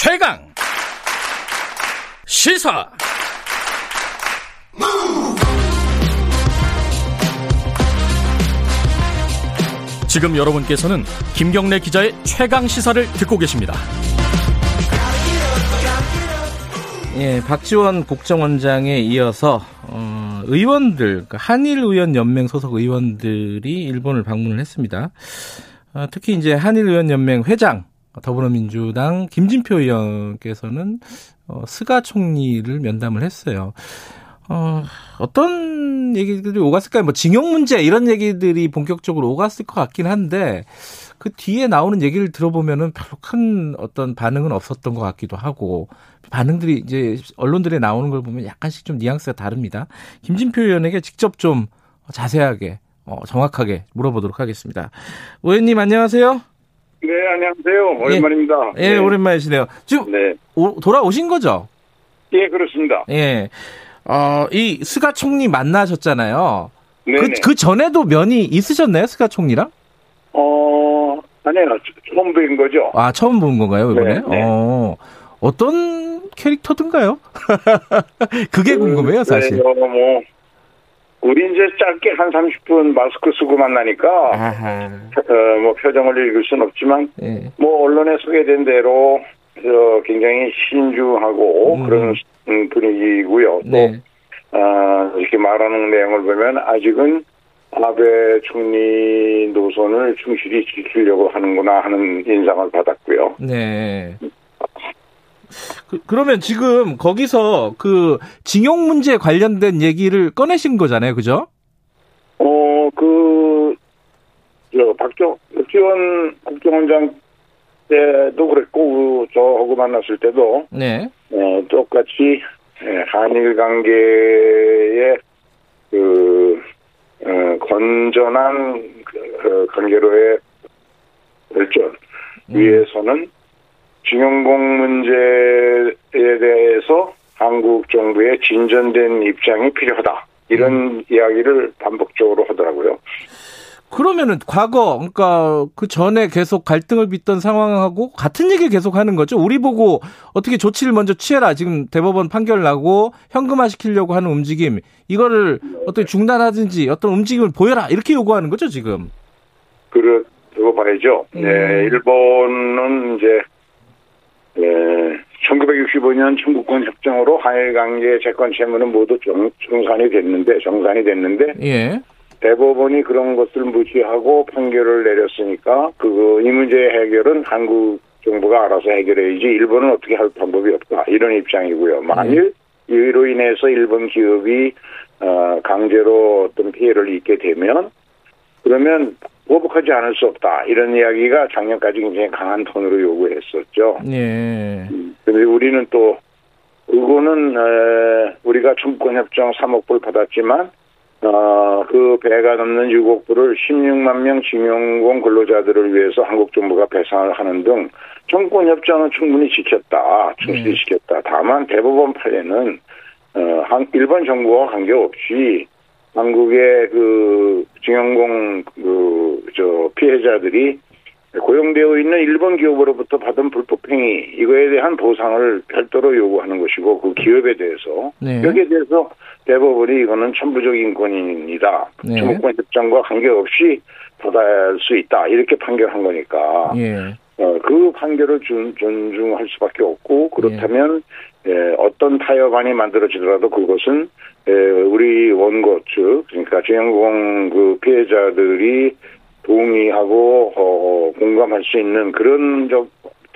최강 시사 지금 여러분께서는 김경래 기자의 최강 시사를 듣고 계십니다. 예, 박지원 국정원장에 이어서 어, 의원들, 그러니까 한일 의원 연맹 소속 의원들이 일본을 방문을 했습니다. 어, 특히 이제 한일 의원 연맹 회장 더불어민주당 김진표 의원께서는 어, 스가 총리를 면담을 했어요. 어, 어떤 얘기들이 오갔을까요? 뭐 징용 문제 이런 얘기들이 본격적으로 오갔을 것 같긴 한데 그 뒤에 나오는 얘기를 들어보면은 별로 큰 어떤 반응은 없었던 것 같기도 하고 반응들이 이제 언론들에 나오는 걸 보면 약간씩 좀 뉘앙스가 다릅니다. 김진표 의원에게 직접 좀 자세하게 어, 정확하게 물어보도록 하겠습니다. 의원님 안녕하세요. 네, 안녕하세요. 오랜만입니다. 예, 예 네. 오랜만이시네요. 지금 네. 오, 돌아오신 거죠? 예, 그렇습니다. 예. 어, 이 스가 총리 만나셨잖아요. 네. 그, 그 전에도 면이 있으셨나요? 스가 총리랑? 어, 아니요. 처음 뵌 거죠. 아, 처음 본 건가요, 이번에? 네, 네. 어, 어떤 캐릭터든가요? 그게 그, 궁금해요, 사실. 네, 뭐, 우리 이제 짧게 한 30분 마스크 쓰고 만나니까, 어, 뭐 표정을 읽을 순 없지만, 네. 뭐 언론에 소개된 대로, 어, 굉장히 신중하고 음. 그런 분위기고요. 또, 네. 아, 이렇게 말하는 내용을 보면 아직은 아베 총리 노선을 충실히 지키려고 하는구나 하는 인상을 받았고요. 네. 그, 그러면 지금 거기서 그 징용 문제 관련된 얘기를 꺼내신 거잖아요, 그죠? 어, 그, 저, 박정, 박지원 국정원장 때도 그랬고, 저하고 만났을 때도, 네. 어, 똑같이, 예, 한일 관계의 그, 어, 건전한 그, 어, 관계로의 발전 음. 위해서는 징용공 문제에 대해서 한국 정부의 진전된 입장이 필요하다. 이런 음. 이야기를 반복적으로 하더라고요. 그러면은 과거 그러니까 그 전에 계속 갈등을 빚던 상황하고 같은 얘기 계속 하는 거죠. 우리 보고 어떻게 조치를 먼저 취해라. 지금 대법원 판결 나고 현금화 시키려고 하는 움직임 이거를 어떻게 중단하든지 어떤 움직임을 보여라. 이렇게 요구하는 거죠, 지금. 그렇다고 봐야죠. 음. 네, 일본은 이제 네, 1965년 청구권 협정으로 한일 관계 채권 채무는 모두 정, 정산이 됐는데 정산이 됐는데 예. 대법원이 그런 것을 무시하고 판결을 내렸으니까 그 이 문제의 해결은 한국 정부가 알아서 해결해야지 일본은 어떻게 할 방법이 없다 이런 입장이고요. 만일 이로 인해서 일본 기업이 어, 강제로 어떤 피해를 입게 되면 그러면 보복하지 않을 수 없다 이런 이야기가 작년까지 굉장히 강한 톤으로 요구했었죠. 예. 근데 우리는 또 에, 우리가 청구권 협정 3억 불 받았지만 어, 그 배가 넘는 6억 불을 16만 명 징용공 근로자들을 위해서 한국 정부가 배상을 하는 등 청구권 협정은 충분히 지켰다, 충실히 네. 지켰다. 다만 대법원 판례는 어, 한, 일본 정부와 관계없이 한국의 그 징용공 그 저 피해자들이 고용되어 있는 일본 기업으로부터 받은 불법 행위 이거에 대한 보상을 별도로 요구하는 것이고 그 기업에 대해서 네. 여기에 대해서 대법원이 이거는 천부적 인권이다 네. 청구권 협정과 관계없이 받아야 할수 있다 이렇게 판결한 거니까 예. 어, 그 판결을 존, 존중할 수밖에 없고 그렇다면 예, 어떤 타협안이 만들어지더라도 그것은 예, 우리 원고 측 그러니까 주영공 그 피해자들이 동의하고 어, 공감할 수 있는 그런 저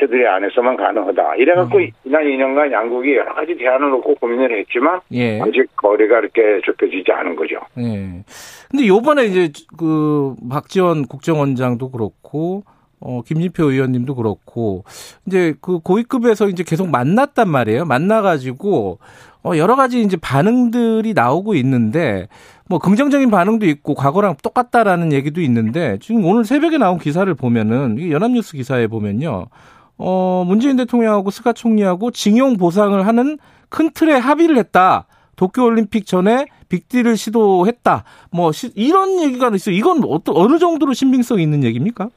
테두리 안에서만 가능하다. 이래갖고 음. 지난 2년간 양국이 여러 가지 대안을 놓고 고민을 했지만 예. 아직 거래가 이렇게 좁혀지지 않은 거죠. 예. 근데 요번에 이제 그 박지원 국정원장도 그렇고 어 김진표 의원님도 그렇고 이제 그 고위급에서 이제 계속 만났단 말이에요. 만나 가지고 어 여러 가지 이제 반응들이 나오고 있는데 뭐 긍정적인 반응도 있고 과거랑 똑같다라는 얘기도 있는데 지금 오늘 새벽에 나온 기사를 보면은 이게 연합뉴스 기사에 보면요. 어 문재인 대통령하고 스가 총리하고 징용 보상을 하는 큰 틀에 합의를 했다. 도쿄올림픽 전에 빅딜을 시도했다. 뭐 시, 이런 얘기가 있어요. 이건 어떤 어느 정도로 신빙성 있는 얘기입니까?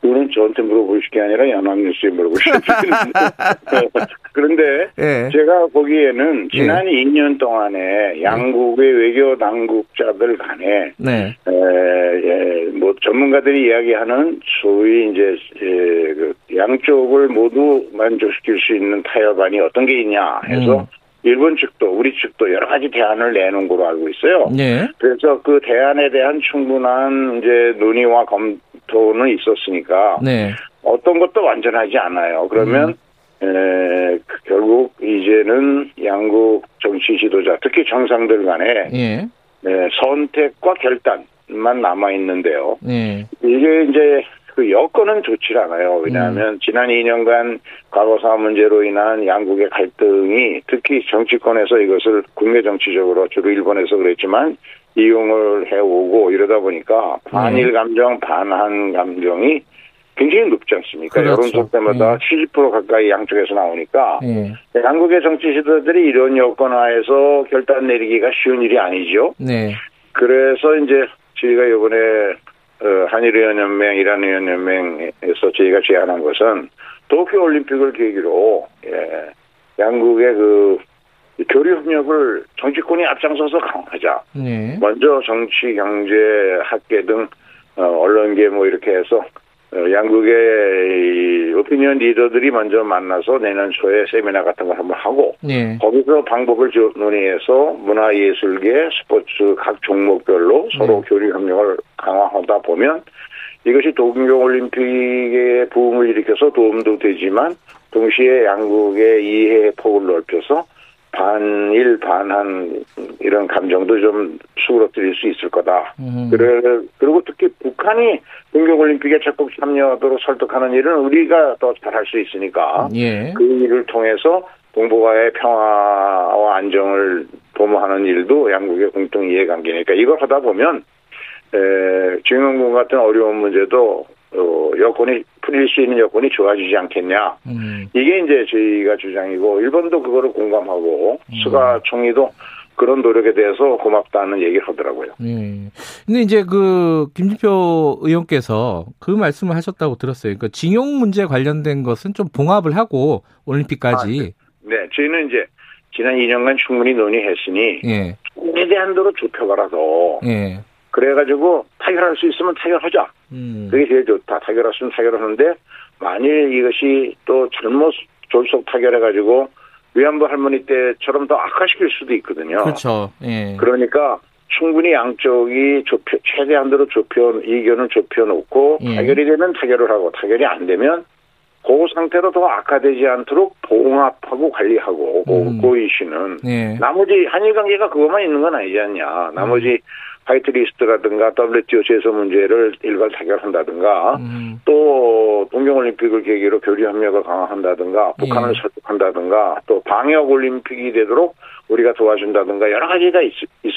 그거는 저한테 물어보실 게 아니라 연합뉴스에 되는데. 그런데 예. 제가 보기에는 지난 2년 동안에 양국의 외교 당국자들 간에 네. 에, 예, 뭐 전문가들이 이야기하는 소위 이제 에, 그 양쪽을 모두 만족시킬 수 있는 타협안이 어떤 게 있냐 해서 음. 일본 측도 우리 측도 여러 가지 대안을 내놓은 걸로 알고 있어요. 예. 그래서 그 대안에 대한 충분한 이제 논의와 검 토는 있었으니까 네. 어떤 것도 완전하지 않아요. 그러면 에, 그 결국 이제는 양국 정치 지도자, 특히 정상들 간에 예. 에, 선택과 결단만 남아 있는데요. 예. 이게 이제 그 여건은 좋지 않아요. 왜냐하면 지난 2년간 과거사 문제로 인한 양국의 갈등이 특히 정치권에서 이것을 국내 정치적으로 주로 일본에서 그랬지만 이용을 해오고 이러다 보니까 반일 감정, 반한 감정이 굉장히 높지 않습니까? 그렇죠. 여론조 때마다 70% 가까이 양쪽에서 나오니까 예. 양국의 정치 지도자들이 이런 여건 하에서 결단 내리기가 쉬운 일이 아니죠. 네. 그래서 이제 저희가 이번에 어, 한일의원연맹, 이란의원연맹에서 저희가 제안한 것은 도쿄 올림픽을 계기로 예, 양국의 그 교류 협력을 정치권이 앞장서서 강화하자. 네. 먼저 정치, 경제, 학계 등 어, 언론계 뭐 이렇게 해서 어, 양국의 이 오피니언 리더들이 먼저 만나서 내년 초에 세미나 같은 걸 한번 하고 예. 거기서 방법을 저- 논의해서 문화예술계, 스포츠 각 종목별로 서로 네. 교류 협력을 강화하다 보면 이것이 도쿄올림픽의 부흥을 일으켜서 도움도 되지만 동시에 양국의 이해 폭을 넓혀서 반일 반한 이런 감정도 좀 수그러뜨릴 수 있을 거다. 음. 그래 그리고 특히 북한이 동경올림픽에 적극 참여하도록 설득하는 일은 우리가 더 잘할 수 있으니까 예. 그 일을 통해서 동북아의 평화와 안정을 도모하는 일도 양국의 공통 이해관계니까 이걸 하다 보면 에, 증영군 같은 어려운 문제도 어, 여건이 풀릴 수 있는 여건이 좋아지지 않겠냐. 음. 이게 이제 저희가 주장이고 일본도 그거를 공감하고 음. 스가 총리도 그런 노력에 대해서 고맙다는 얘기를 하더라고요. 예. 근데 이제 그 김진표 의원께서 그 말씀을 하셨다고 들었어요. 그러니까 징용 문제 관련된 것은 좀 봉합을 하고 올림픽까지. 네, 저희는 이제 지난 2년간 충분히 논의했으니 예. 최대한 도로 좁혀가라서 예. 그래가지고 타결할 수 있으면 타결하자. 음. 그게 제일 좋다. 타결할 수 있으면 타결하는데 만일 이것이 또 잘못 졸속 타결해가지고 위안부 할머니 때처럼 더 악화시킬 수도 있거든요. 그렇죠. 예. 그러니까 충분히 양쪽이 좁혀 최대한도로 좁혀 이견을 좁혀놓고 예. 타결이 되면 타결을 하고 타결이 안 되면 그 상태로 더 악화되지 않도록 봉합하고 관리하고 음. 그, 그 이슈는 예. 나머지 한일 관계가 그것만 있는 건 아니지 않냐. 나머지 화이트리스트라든가 WTO 제소 문제를 일괄 타결한다든가 음. 또 동경올림픽을 계기로 교류 협력을 강화한다든가 북한을 예. 설득한다든가 또 방역 올림픽이 되도록 우리가 도와준다든가 여러 가지가 있,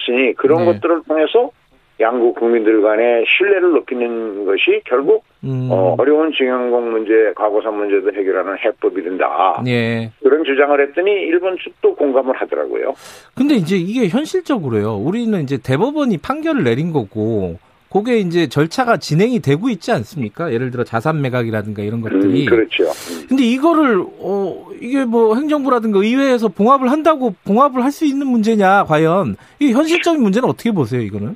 으니 그런 네. 것들을 통해서 양국 국민들 간의 신뢰를 높이는 것이 결국 음. 어, 어려운 징용공 문제, 과거사 문제도 해결하는 해법이 된다. 예. 그런 주장을 했더니 일본 측도 공감을 하더라고요. 근데 이제 이게 현실적으로요. 우리는 이제 대법원이 판결을 내린 거고, 그게 이제 절차가 진행이 되고 있지 않습니까? 예를 들어 자산 매각이라든가 이런 것들이. 음, 그렇죠. 음. 근데 이거를 어 이게 뭐 행정부라든가 의회에서 봉합을 한다고 봉합을 할 수 있는 문제냐 과연 이 현실적인 문제는 어떻게 보세요 이거는?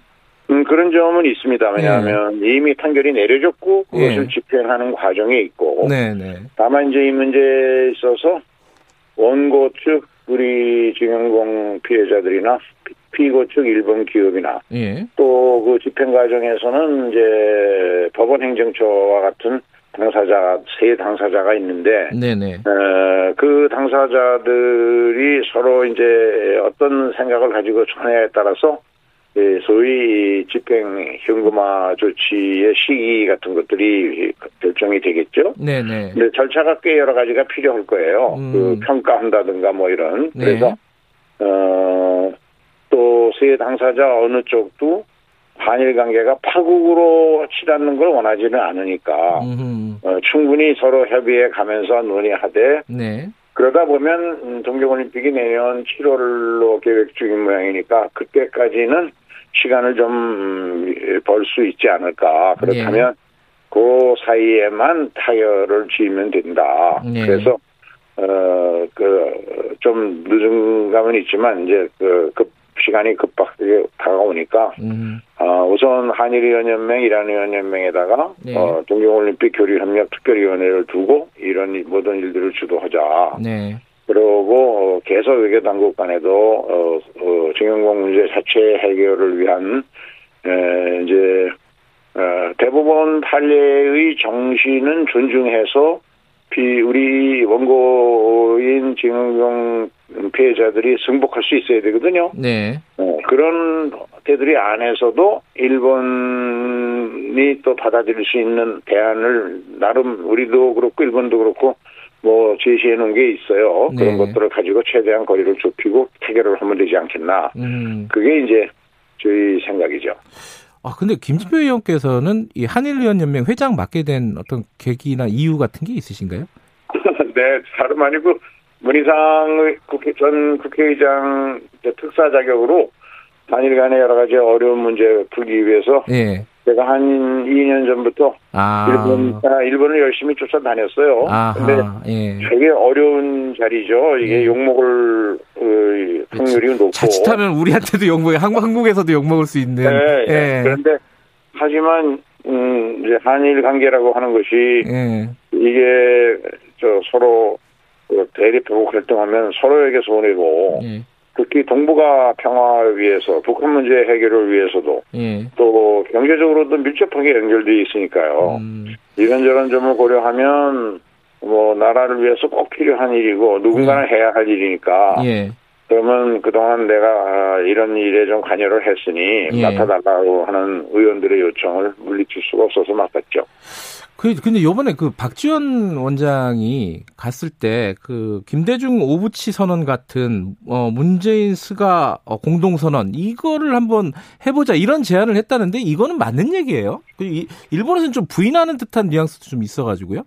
음, 그런 점은 있습니다. 왜냐하면 이미 판결이 내려졌고 그것을 예. 집행하는 과정에 있고 네네. 다만 이제 이 문제에 있어서 원고 측 우리 징용공 피해자들이나 피- 피고 측 일본 기업이나 예. 또그 집행 과정에서는 이제 법원 행정처와 같은 당사자 세 당사자가 있는데 네네. 어, 그 당사자들이 서로 이제 어떤 생각을 가지고 전해에 따라서 예, 소위 집행 현금화 조치의 시기 같은 것들이 결정이 되겠죠. 네네. 근데 절차가 꽤 여러 가지가 필요할 거예요. 음. 그 평가한다든가 뭐 이런. 네. 그래서 어 또 세 당사자 어느 쪽도 한일 관계가 파국으로 치닫는 걸 원하지는 않으니까 음. 어, 충분히 서로 협의해 가면서 논의하되 네. 그러다 보면 음, 동계올림픽이 내년 7월로 계획 중인 모양이니까 그때까지는 시간을 좀 벌 수 있지 않을까. 그렇다면 그 사이에만 타결을 지으면 된다. 예. 그래서 어 그 좀 늦은 감은 있지만 이제 그 급 시간이 급박하게 다가오니까 음. 어, 우선 한일 위원연맹, 이란 위원연맹에다가 네. 어, 동경올림픽 교류협력 특별위원회를 두고 이런 이- 모든 일들을 주도하자. 네. 그러고 어, 계속 외교 당국 간에도 어, 어, 증영공 문제 자체 해결을 위한 에, 이제 어, 대법원 판례의 정신은 존중해서 비 우리 원고인 증영공 피해자들이 승복할 수 있어야 되거든요. 네. 어, 그런 때들이 안에서도 일본이 또 받아들일 수 있는 대안을 나름 우리도 그렇고 일본도 그렇고 뭐 제시해 놓은 게 있어요. 그런 네. 것들을 가지고 최대한 거리를 좁히고 해결을 하면 되지 않겠나. 음. 그게 이제 저희 생각이죠. 아, 근데 김진표 의원께서는 이 한일위원연맹 회장 맡게 된 어떤 계기나 이유 같은 게 있으신가요? 네, 다름 아니고 문희상 국회 전 국회의장 특사 자격으로 단일 간의 여러 가지 어려운 문제 풀기 위해서 예. 제가 한 2년 전부터 아. 일본, 아, 일본을 열심히 쫓아다녔어요. 근데. 예. 되게 어려운 자리죠. 이게 예. 욕먹을 그, 확률이 높고. 자칫하면 우리한테도 욕먹, 한국, 한국에서도 욕먹을 수 있는. 네, 예. 그런데 하지만 음, 이제 한일 관계라고 하는 것이 예. 이게 저 서로 그 대립하고 갈등하면 서로에게 손해고 예. 특히 동북아 평화를 위해서 북한 문제 해결을 위해서도 예. 또 경제적으로도 밀접하게 연결돼 있으니까요. 음, 이런저런 점을 고려하면 뭐 나라를 위해서 꼭 필요한 일이고 누군가는 해야 할 일이니까 예. 그러면 그동안 내가 아, 이런 일에 좀 관여를 했으니 예. 맡아달라고 하는 의원들의 요청을 물리칠 수가 없어서 맡았죠. 그, 근데 요번에 그 박지원 원장이 갔을 때 그 김대중 오부치 선언 같은 어 문재인 스가 어, 공동 선언 이거를 한번 해보자 이런 제안을 했다는데 이거는 맞는 얘기예요? 그 이- 일본에서는 좀 부인하는 듯한 뉘앙스도 좀 있어가지고요.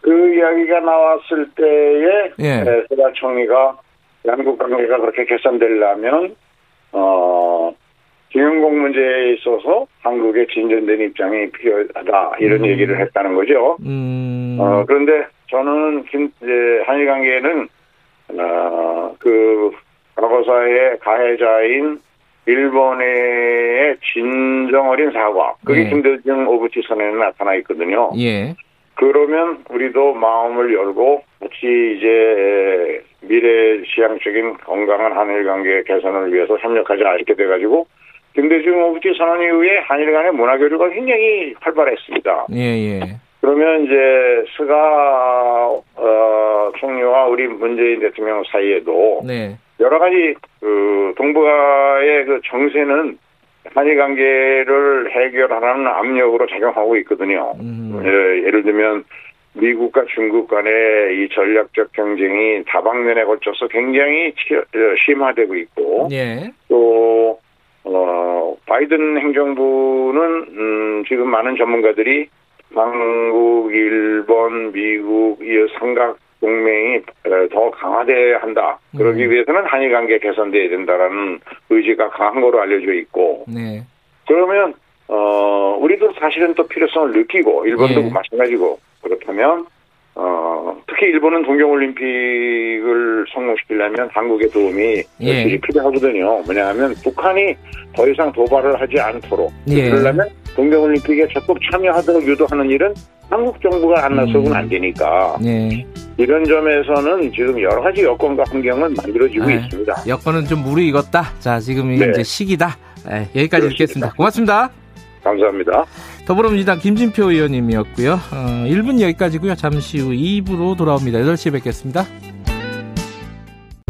그 이야기가 나왔을 때에 예. 네, 스가 총리가 양국 관계가 그렇게 개선되려면 어 김영공 문제에 있어서 한국의 진전된 입장이 필요하다 이런 음. 얘기를 했다는 거죠. 음, 어, 그런데 저는 김, 이제 한일 관계는, 어, 그, 과거사의 가해자인 일본의 진정 어린 사과. 그게 네. 김대중 오부치 선언에 나타나 있거든요. 예, 그러면 우리도 마음을 열고 같이 이제 미래지향적인 건강한 한일 관계 개선을 위해서 협력하자 이렇게 돼가지고 김대중 오부치 선언 이후에 한일 간의 문화 교류가 굉장히 활발했습니다. 예, 예, 그러면 이제 스가 어, 총리와 우리 문재인 대통령 사이에도 네, 여러 가지 그 동북아의 그 정세는 한일 관계를 해결하라는 압력으로 작용하고 있거든요. 음, 예, 예를 들면 미국과 중국 간의 이 전략적 경쟁이 다방면에 걸쳐서 굉장히 치- 어, 심화되고 있고 예, 또 어, 바이든 행정부는 음, 지금 많은 전문가들이 한국, 일본, 미국 이 삼각 동맹이 어, 더 강화돼야 한다. 그러기 음. 위해서는 한일 관계 개선돼야 된다라는 의지가 강한 거로 알려져 있고 네, 그러면 어 우리도 사실은 또 필요성을 느끼고 일본도 예. 마찬가지고 그렇다면 어 특히 일본은 동경올림픽을 성공시키려면 한국의 도움이 예. 필요하거든요. 왜냐하면 북한이 더 이상 도발을 하지 않도록 예. 그러려면 동경올림픽에 적극 참여하도록 유도하는 일은 한국 정부가 안 나서고는 음. 안 되니까 네. 이런 점에서는 지금 여러 가지 여건과 환경은 만들어지고 아, 있습니다. 여건은 좀 무르익었다. 자, 지금 네. 이제 시기다. 예, 여기까지 그렇습니다. 듣겠습니다. 고맙습니다. 감사합니다. 더불어민주당 김진표 의원님이었고요. 어, 1분 여기까지고요. 잠시 후 2부로 돌아옵니다. 8시에 뵙겠습니다.